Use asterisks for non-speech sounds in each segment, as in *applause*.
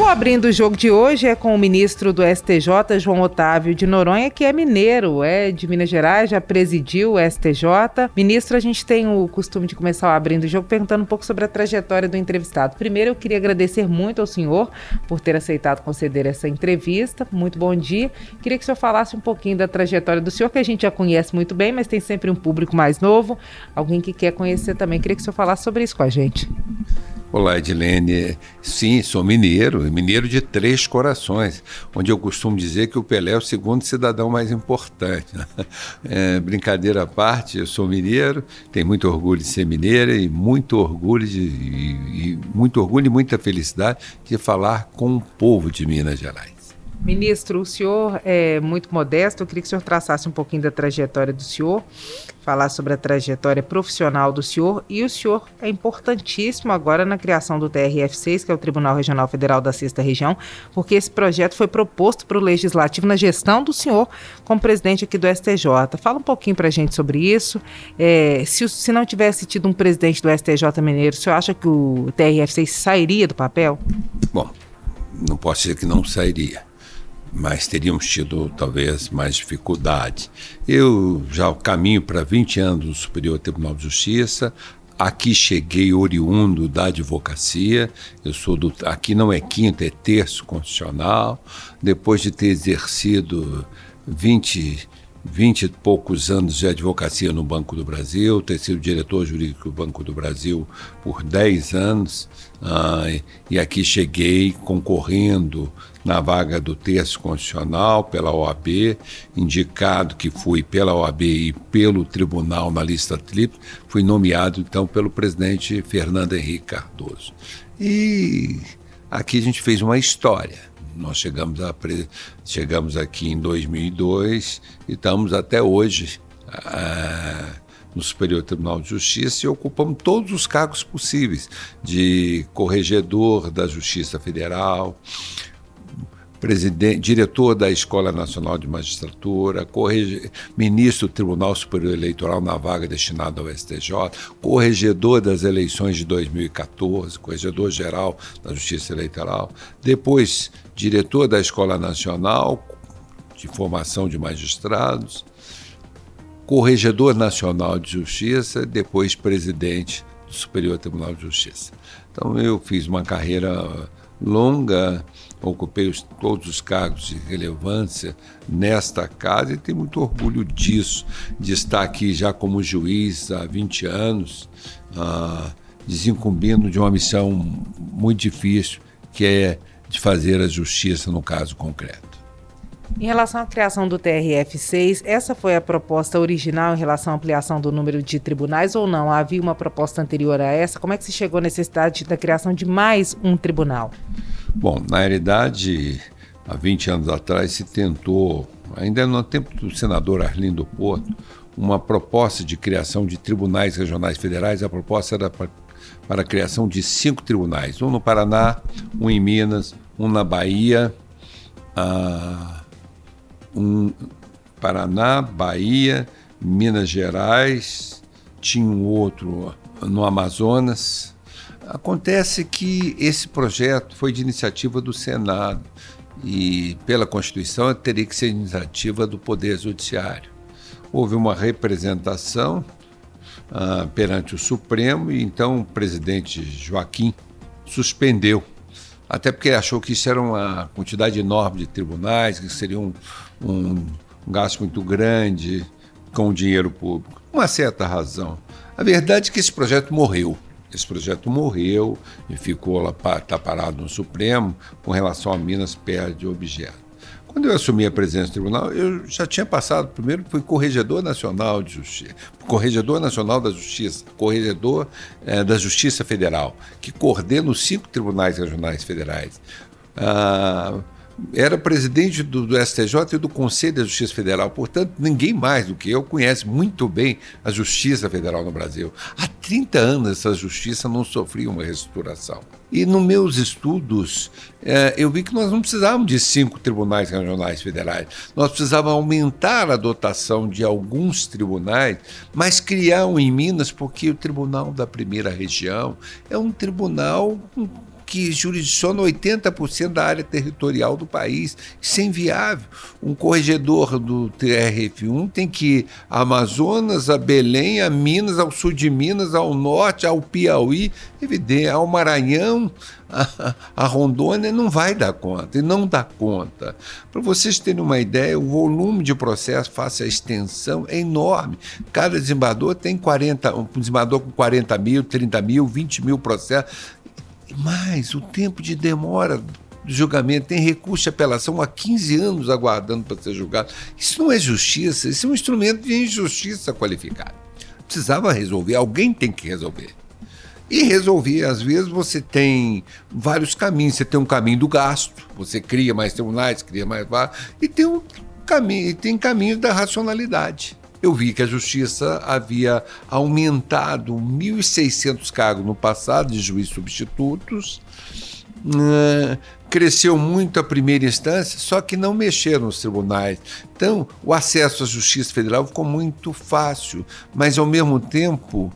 O Abrindo o Jogo de hoje é com o ministro do STJ, João Otávio de Noronha, que é mineiro, é de Minas Gerais, já presidiu o STJ. Ministro, a gente tem o costume de começar o Abrindo o Jogo perguntando um pouco sobre a trajetória do entrevistado. Primeiro, eu queria agradecer muito ao senhor por ter aceitado conceder essa entrevista. Muito bom dia. Queria que o senhor falasse um pouquinho da trajetória do senhor, que a gente já conhece muito bem, mas tem sempre um público mais novo, alguém que quer conhecer também. Queria que o senhor falasse sobre isso com a gente. Olá, Edilene. Sim, sou mineiro, mineiro de três corações, onde eu costumo dizer que o Pelé é o segundo cidadão mais importante. *laughs* É, brincadeira à parte, eu sou mineiro, tenho muito orgulho de ser mineira e muito orgulho de, e, e muito orgulho e muita felicidade de falar com o povo de Minas Gerais. Ministro, o senhor é muito modesto, eu queria que o senhor traçasse um pouquinho da trajetória do senhor, falar sobre a trajetória profissional do senhor, e o senhor é importantíssimo agora na criação do TRF6, que é o Tribunal Regional Federal da Sexta Região, porque esse projeto foi proposto para o Legislativo na gestão do senhor como presidente aqui do STJ. Fala um pouquinho para a gente sobre isso. É, se, se não tivesse tido um presidente do STJ Mineiro, o senhor acha que o TRF6 sairia do papel? Bom, não posso dizer que não sairia mas teríamos tido talvez mais dificuldade. Eu já caminho para 20 anos no Superior Tribunal de Justiça. Aqui cheguei oriundo da advocacia. Eu sou do aqui não é quinto, é terço constitucional. Depois de ter exercido 20 20 e poucos anos de advocacia no Banco do Brasil, ter sido diretor jurídico do Banco do Brasil por 10 anos, ah, e aqui cheguei concorrendo na vaga do terço constitucional pela OAB, indicado que fui pela OAB e pelo tribunal na lista tríplice, fui nomeado então pelo presidente Fernando Henrique Cardoso. E aqui a gente fez uma história nós chegamos, a, chegamos aqui em 2002 e estamos até hoje ah, no Superior Tribunal de Justiça e ocupamos todos os cargos possíveis, de corregedor da Justiça Federal, diretor da Escola Nacional de Magistratura, ministro do Tribunal Superior Eleitoral na vaga destinada ao STJ, corregedor das eleições de 2014, corregedor geral da Justiça Eleitoral, depois diretor da Escola Nacional de Formação de Magistrados, corregedor nacional de Justiça, depois presidente do Superior Tribunal de Justiça. Então eu fiz uma carreira longa, ocupei os, todos os cargos de relevância nesta casa e tenho muito orgulho disso, de estar aqui já como juiz há 20 anos, ah, desincumbindo de uma missão muito difícil, que é de fazer a justiça no caso concreto. Em relação à criação do TRF6, essa foi a proposta original em relação à ampliação do número de tribunais ou não? Havia uma proposta anterior a essa? Como é que se chegou à necessidade da criação de mais um tribunal? Bom, na realidade, há 20 anos atrás se tentou, ainda no tempo do senador Arlindo Porto, uma proposta de criação de tribunais regionais federais. A proposta era para, para a criação de cinco tribunais, um no Paraná, um em Minas, um na Bahia, uh, um Paraná, Bahia, Minas Gerais, tinha um outro no Amazonas, Acontece que esse projeto foi de iniciativa do Senado e, pela Constituição, teria que ser iniciativa do Poder Judiciário. Houve uma representação ah, perante o Supremo e então o presidente Joaquim suspendeu, até porque achou que isso era uma quantidade enorme de tribunais, que seria um, um, um gasto muito grande com o dinheiro público. Uma certa razão. A verdade é que esse projeto morreu. Esse projeto morreu e ficou lá, está parado no Supremo, com relação a Minas perde objeto. Quando eu assumi a presidência do tribunal, eu já tinha passado, primeiro fui corregedor nacional de justiça, corregedor nacional da justiça, corregedor eh, da Justiça Federal, que coordena os cinco tribunais regionais federais. Ah, era presidente do, do, STJ e do Conselho da Justiça Federal. Portanto, ninguém mais do que eu conhece muito bem a Justiça Federal no Brasil. Há 30 anos essa justiça não sofria uma reestruturação. E nos meus estudos, é, eu vi que nós não precisávamos de cinco tribunais regionais federais. Nós precisávamos aumentar a dotação de alguns tribunais, mas criar um em Minas, porque o Tribunal da Primeira Região é um tribunal que jurisdiciona 80% da área territorial do país. Isso é inviável. Um corregedor do TRF1 tem que ir a Amazonas, a Belém, a Minas, ao sul de Minas, ao norte, ao Piauí, evidente, ao Maranhão, a, a Rondônia não vai dar conta, e não dá conta. Para vocês terem uma ideia, o volume de processo face à extensão é enorme. Cada desembargador tem 40, um desembargador com 40 mil, 30 mil, 20 mil processos. Mas o tempo de demora do julgamento, tem recurso de apelação há 15 anos aguardando para ser julgado. Isso não é justiça, isso é um instrumento de injustiça qualificada. Precisava resolver, alguém tem que resolver. E resolver, às vezes você tem vários caminhos. Você tem um caminho do gasto, você cria mais tribunais, cria mais e tem um caminho, tem caminho da racionalidade eu vi que a justiça havia aumentado 1.600 cargos no passado de juízes substitutos, uh, cresceu muito a primeira instância, só que não mexeram nos tribunais. Então, o acesso à justiça federal ficou muito fácil, mas ao mesmo tempo.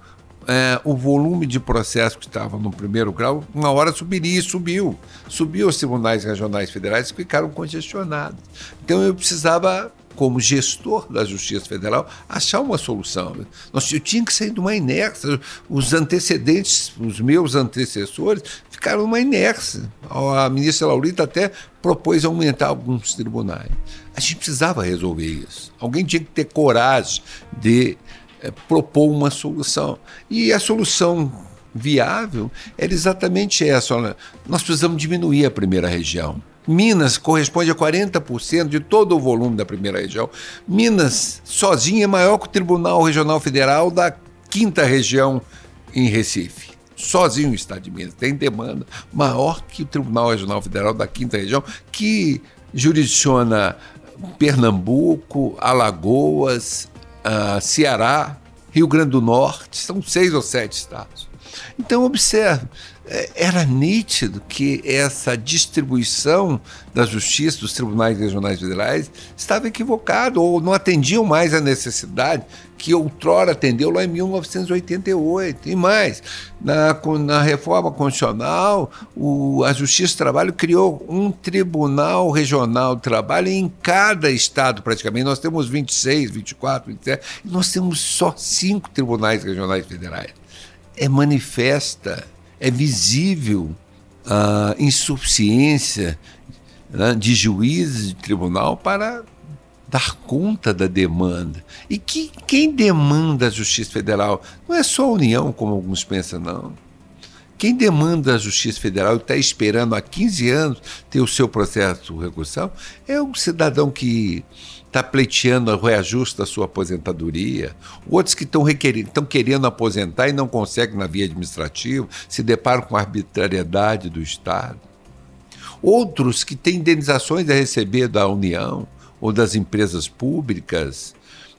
É, o volume de processos que estava no primeiro grau, uma hora subiria e subiu. Subiu os tribunais regionais federais que ficaram congestionados. Então eu precisava como gestor da Justiça Federal, achar uma solução. Nós, eu tinha que sair de uma inércia. Os antecedentes, os meus antecessores, ficaram numa inércia. A ministra Laurita até propôs aumentar alguns tribunais. A gente precisava resolver isso. Alguém tinha que ter coragem de é, propor uma solução. E a solução viável era exatamente essa. Olha, nós precisamos diminuir a primeira região. Minas corresponde a 40% de todo o volume da primeira região. Minas, sozinha, é maior que o Tribunal Regional Federal da quinta região em Recife. Sozinho o Estado de Minas tem demanda maior que o Tribunal Regional Federal da quinta região, que jurisdiciona Pernambuco, Alagoas, uh, Ceará, Rio Grande do Norte, são seis ou sete estados. Então, observe, era nítido que essa distribuição da justiça dos tribunais regionais federais estava equivocada ou não atendiam mais a necessidade que outrora atendeu lá em 1988. E mais, na, na reforma constitucional, o, a Justiça do Trabalho criou um tribunal regional do trabalho em cada estado, praticamente. Nós temos 26, 24, 27, e nós temos só cinco tribunais regionais federais. É manifesta é visível a insuficiência né, de juízes de tribunal para dar conta da demanda. E que, quem demanda a Justiça Federal não é só a União, como alguns pensam, não. Quem demanda a Justiça Federal e está esperando há 15 anos ter o seu processo de recursão é um cidadão que está pleiteando o reajuste da sua aposentadoria, outros que estão estão querendo aposentar e não conseguem na via administrativa, se deparam com a arbitrariedade do Estado. Outros que têm indenizações a receber da União ou das empresas públicas.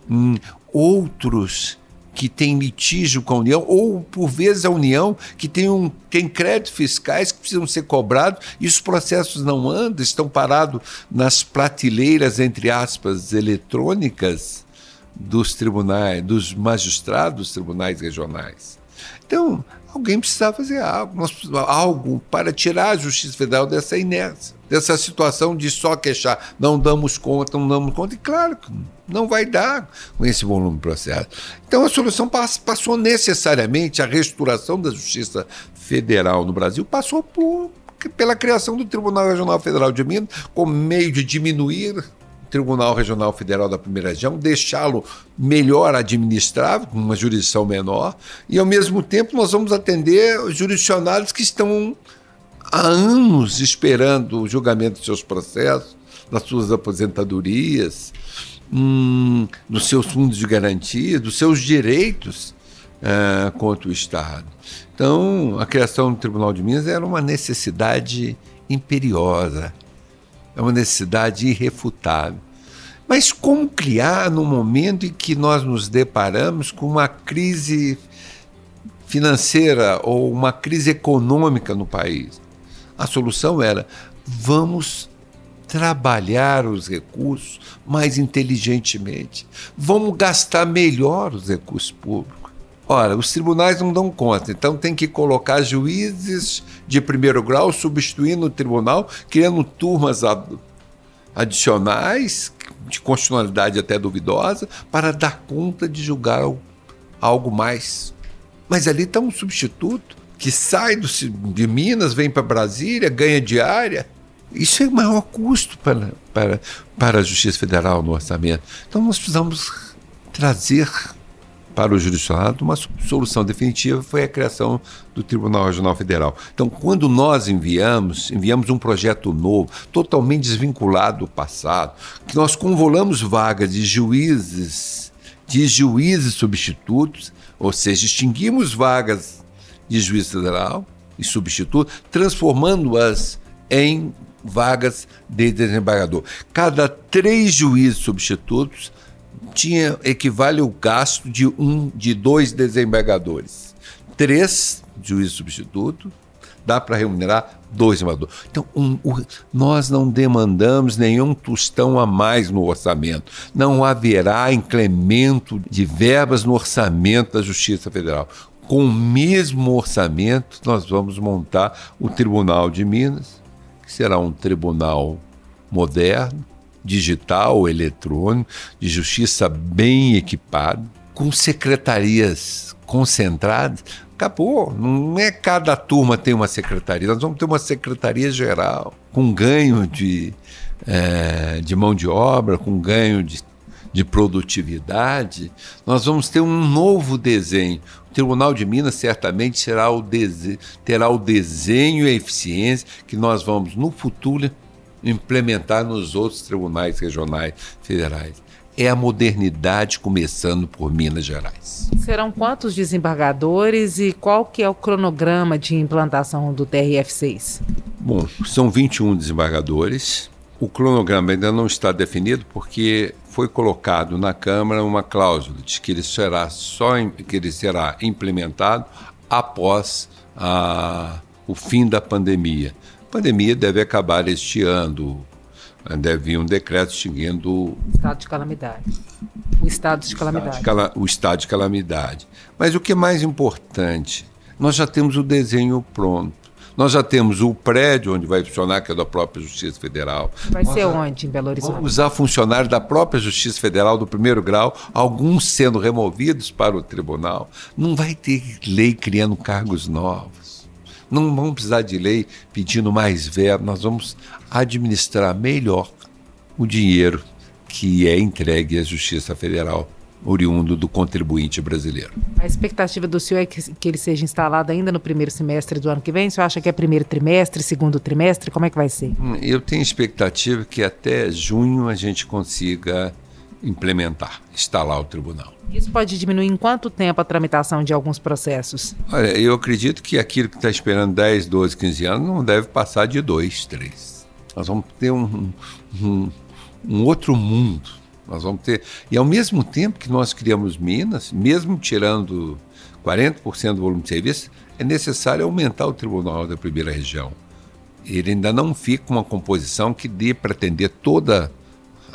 Hum, outros que tem litígio com a União, ou por vezes a União que tem, um, tem créditos fiscais que precisam ser cobrados e os processos não andam, estão parados nas prateleiras, entre aspas, eletrônicas dos tribunais, dos magistrados dos tribunais regionais. Então, alguém precisava fazer algo, algo para tirar a Justiça Federal dessa inércia, dessa situação de só queixar, não damos conta, não damos conta, e claro que não vai dar com esse volume de processo. Então a solução passou necessariamente, a restauração da Justiça Federal no Brasil passou por, pela criação do Tribunal Regional Federal de Minas, como meio de diminuir Tribunal Regional Federal da Primeira Região, deixá-lo melhor administrável, com uma jurisdição menor, e ao mesmo tempo nós vamos atender os jurisdicionários que estão há anos esperando o julgamento de seus processos, das suas aposentadorias, hum, dos seus fundos de garantia, dos seus direitos uh, contra o Estado. Então, a criação do Tribunal de Minas era uma necessidade imperiosa É uma necessidade irrefutável. Mas como criar no momento em que nós nos deparamos com uma crise financeira ou uma crise econômica no país? A solução era: vamos trabalhar os recursos mais inteligentemente, vamos gastar melhor os recursos públicos. Ora, os tribunais não dão conta, então tem que colocar juízes de primeiro grau substituindo o tribunal, criando turmas adicionais de constitucionalidade até duvidosa para dar conta de julgar algo mais. Mas ali está um substituto que sai do, de Minas, vem para Brasília, ganha diária. Isso é o maior custo para, para, para a Justiça Federal no orçamento. Então nós precisamos trazer para o jurisdicionado, uma solução definitiva foi a criação do Tribunal Regional Federal. Então, quando nós enviamos, enviamos um projeto novo, totalmente desvinculado do passado, que nós convolamos vagas de juízes, de juízes substitutos, ou seja, extinguimos vagas de juiz federal e substituto, transformando-as em vagas de desembargador. Cada três juízes substitutos tinha equivale o gasto de um de dois desembargadores. Três juízes substitutos dá para remunerar dois desembargadores. Então, um, um, nós não demandamos nenhum tostão a mais no orçamento. Não haverá incremento de verbas no orçamento da Justiça Federal. Com o mesmo orçamento, nós vamos montar o Tribunal de Minas, que será um tribunal moderno, digital, eletrônico, de justiça bem equipado, com secretarias concentradas. Acabou, não é cada turma tem uma secretaria, nós vamos ter uma secretaria geral, com ganho de, é, de mão de obra, com ganho de, de produtividade. Nós vamos ter um novo desenho. O Tribunal de Minas certamente será o terá o desenho e a eficiência que nós vamos, no futuro, implementar nos outros tribunais regionais federais. É a modernidade começando por Minas Gerais. Serão quantos desembargadores e qual que é o cronograma de implantação do TRF6? Bom, são 21 desembargadores. O cronograma ainda não está definido porque foi colocado na Câmara uma cláusula de que ele será só que ele será implementado após a, o fim da pandemia pandemia deve acabar este ano. Deve vir um decreto extinguindo. O estado de calamidade. O estado de calamidade. O estado de calamidade. Mas o que é mais importante, nós já temos o desenho pronto. Nós já temos o prédio onde vai funcionar, que é da própria Justiça Federal. Vai Nós ser onde, em Belo Horizonte? Vamos usar funcionários da própria Justiça Federal do primeiro grau, alguns sendo removidos para o tribunal. Não vai ter lei criando cargos novos. Não vamos precisar de lei pedindo mais verba, nós vamos administrar melhor o dinheiro que é entregue à Justiça Federal, oriundo do contribuinte brasileiro. A expectativa do senhor é que, que ele seja instalado ainda no primeiro semestre do ano que vem? O senhor acha que é primeiro trimestre, segundo trimestre? Como é que vai ser? Hum, eu tenho expectativa que até junho a gente consiga implementar, instalar o tribunal. Isso pode diminuir em quanto tempo a tramitação de alguns processos? Olha, eu acredito que aquilo que está esperando 10, 12, 15 anos não deve passar de 2, 3. Nós vamos ter um, um, um outro mundo. Nós vamos ter. E ao mesmo tempo que nós criamos Minas, mesmo tirando 40% do volume de serviço, é necessário aumentar o tribunal da primeira região. Ele ainda não fica uma composição que dê para atender toda a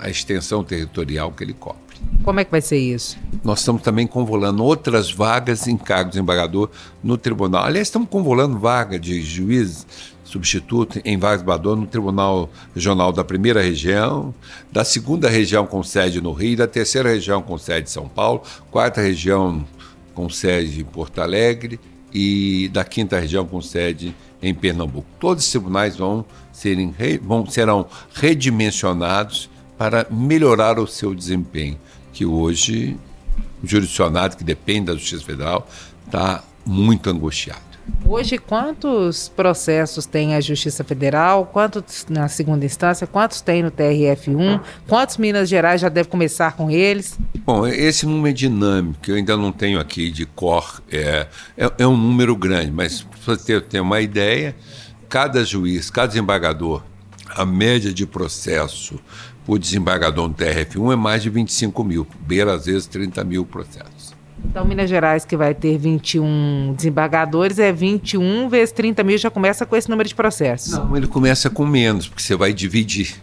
extensão territorial que ele cobre. Como é que vai ser isso? Nós estamos também convolando outras vagas em cargo de desembargador no tribunal. Aliás, estamos convolando vaga de juiz substituto em de desembargador no Tribunal Regional da Primeira Região, da Segunda Região com sede no Rio, da Terceira Região com sede em São Paulo, Quarta Região com sede em Porto Alegre e da Quinta Região com sede em Pernambuco. Todos os tribunais vão, serem, vão serão redimensionados para melhorar o seu desempenho, que hoje o jurisdicionado, que depende da Justiça Federal, está muito angustiado. Hoje, quantos processos tem a Justiça Federal? Quantos na segunda instância? Quantos tem no TRF1? Quantos Minas Gerais já deve começar com eles? Bom, esse número é dinâmico, eu ainda não tenho aqui de cor. É, é, é um número grande, mas para você ter, ter uma ideia, cada juiz, cada desembargador a média de processo por desembargador no TRF1 é mais de 25 mil, beira às vezes 30 mil processos. Então, Minas Gerais, que vai ter 21 desembargadores, é 21 vezes 30 mil, já começa com esse número de processos? Não, ele começa com menos, porque você vai dividir.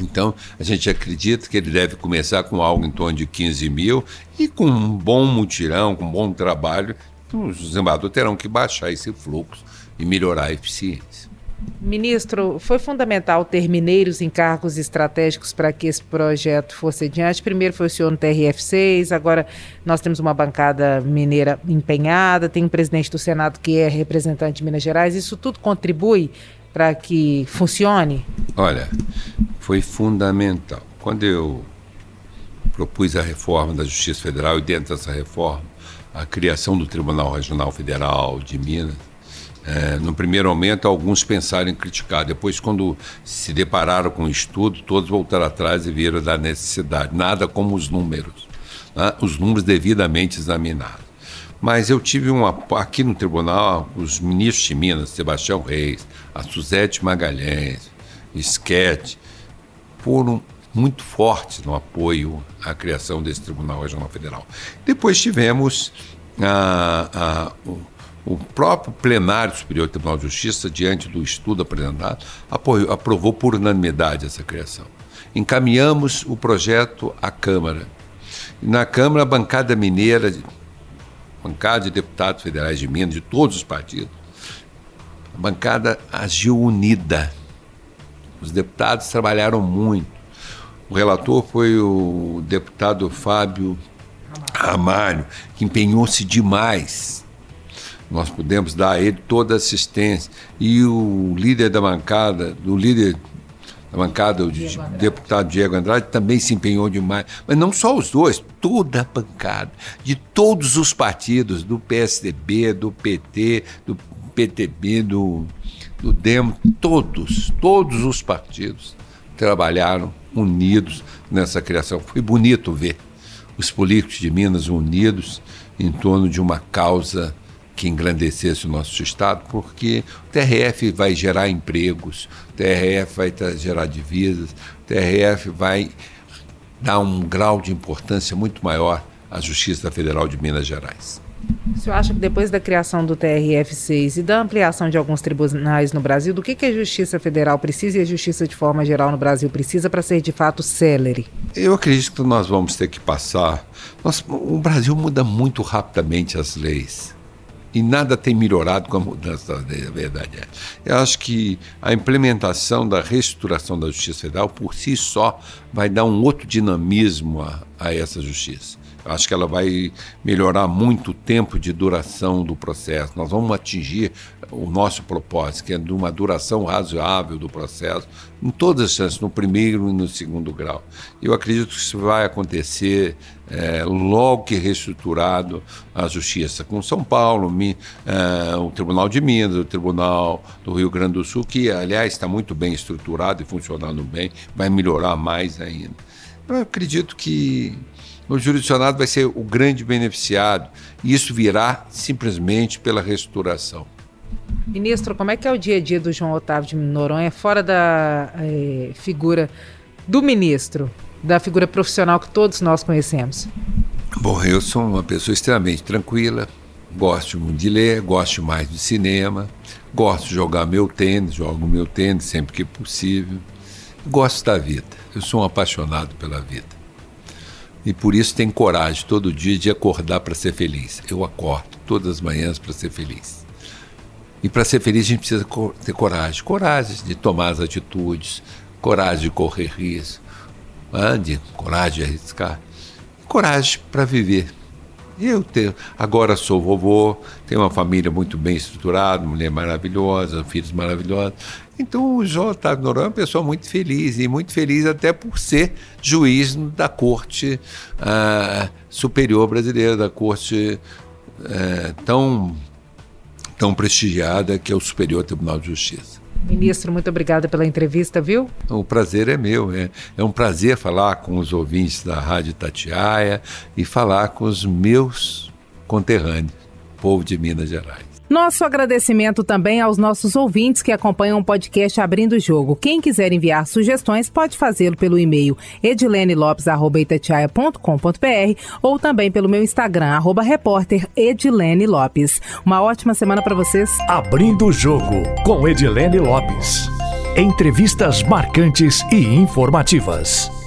Então, a gente acredita que ele deve começar com algo em torno de 15 mil e com um bom mutirão, com um bom trabalho, os desembargadores terão que baixar esse fluxo e melhorar a eficiência. Ministro, foi fundamental ter mineiros em cargos estratégicos para que esse projeto fosse adiante. Primeiro foi o senhor no TRF6, agora nós temos uma bancada mineira empenhada, tem um presidente do Senado que é representante de Minas Gerais. Isso tudo contribui para que funcione? Olha, foi fundamental. Quando eu propus a reforma da Justiça Federal e dentro dessa reforma a criação do Tribunal Regional Federal de Minas, é, no primeiro momento, alguns pensaram em criticar. Depois, quando se depararam com o estudo, todos voltaram atrás e viram da necessidade. Nada como os números. Né? Os números devidamente examinados. Mas eu tive um aqui no tribunal, os ministros de Minas, Sebastião Reis, a Suzete Magalhães, Esquete, foram muito fortes no apoio à criação desse Tribunal Regional Federal. Depois tivemos a, a, o, próprio plenário superior do Tribunal de Justiça, diante do estudo apresentado, apoiou, aprovou por unanimidade essa criação. Encaminhamos o projeto à Câmara. Na Câmara, a bancada mineira, bancada de deputados federais de Minas, de todos os partidos, a bancada agiu unida. Os deputados trabalharam muito. O relator foi o deputado Fábio Ramalho, que empenhou-se demais. Nós pudemos dar a ele toda a assistência. E o líder da bancada, o líder da bancada, o Diego deputado Diego Andrade, também se empenhou demais. Mas não só os dois, toda a bancada, de todos os partidos, do PSDB, do PT, do PTB, do, do DEMO, todos, todos os partidos trabalharam unidos nessa criação. Foi bonito ver os políticos de Minas unidos em torno de uma causa que engrandecesse o nosso Estado, porque o TRF vai gerar empregos, o TRF vai gerar divisas, o TRF vai dar um grau de importância muito maior à Justiça Federal de Minas Gerais. O senhor acha que depois da criação do TRF6 e da ampliação de alguns tribunais no Brasil, do que, que a Justiça Federal precisa e a Justiça de forma geral no Brasil precisa para ser de fato célere? Eu acredito que nós vamos ter que passar. Nós, o Brasil muda muito rapidamente as leis. E nada tem melhorado com a mudança das leis, a verdade é. Eu acho que a implementação da reestruturação da Justiça Federal, por si só, vai dar um outro dinamismo a, a essa justiça. Acho que ela vai melhorar muito o tempo de duração do processo. Nós vamos atingir o nosso propósito, que é de uma duração razoável do processo, em todas as chances, no primeiro e no segundo grau. Eu acredito que isso vai acontecer é, logo que reestruturado a justiça com São Paulo, mi, é, o Tribunal de Minas, o Tribunal do Rio Grande do Sul, que, aliás, está muito bem estruturado e funcionando bem, vai melhorar mais ainda. Eu acredito que o jurisdicionado vai ser o grande beneficiado e isso virá simplesmente pela restauração. Ministro, como é que é o dia a dia do João Otávio de Noronha, fora da é, figura do ministro, da figura profissional que todos nós conhecemos? Bom, eu sou uma pessoa extremamente tranquila, gosto muito de ler, gosto mais de cinema, gosto de jogar meu tênis, jogo meu tênis sempre que possível, gosto da vida. Eu sou um apaixonado pela vida e por isso tem coragem todo dia de acordar para ser feliz. Eu acordo todas as manhãs para ser feliz. E para ser feliz a gente precisa ter coragem. Coragem de tomar as atitudes, coragem de correr risco, ande, coragem de arriscar, coragem para viver. Eu tenho, agora sou vovô, tenho uma família muito bem estruturada, mulher maravilhosa, filhos maravilhosos. Então o João Otávio Noronha é uma pessoa muito feliz, e muito feliz até por ser juiz da Corte uh, Superior Brasileira, da Corte uh, tão, tão prestigiada que é o Superior Tribunal de Justiça. Ministro, muito obrigada pela entrevista, viu? O prazer é meu. É, é um prazer falar com os ouvintes da Rádio Tatiaia e falar com os meus conterrâneos, povo de Minas Gerais. Nosso agradecimento também aos nossos ouvintes que acompanham o podcast Abrindo o Jogo. Quem quiser enviar sugestões pode fazê-lo pelo e-mail edilenelopes.com.br ou também pelo meu Instagram, arroba repórter Edilene Lopes. Uma ótima semana para vocês. Abrindo o Jogo com Edilene Lopes. Entrevistas marcantes e informativas.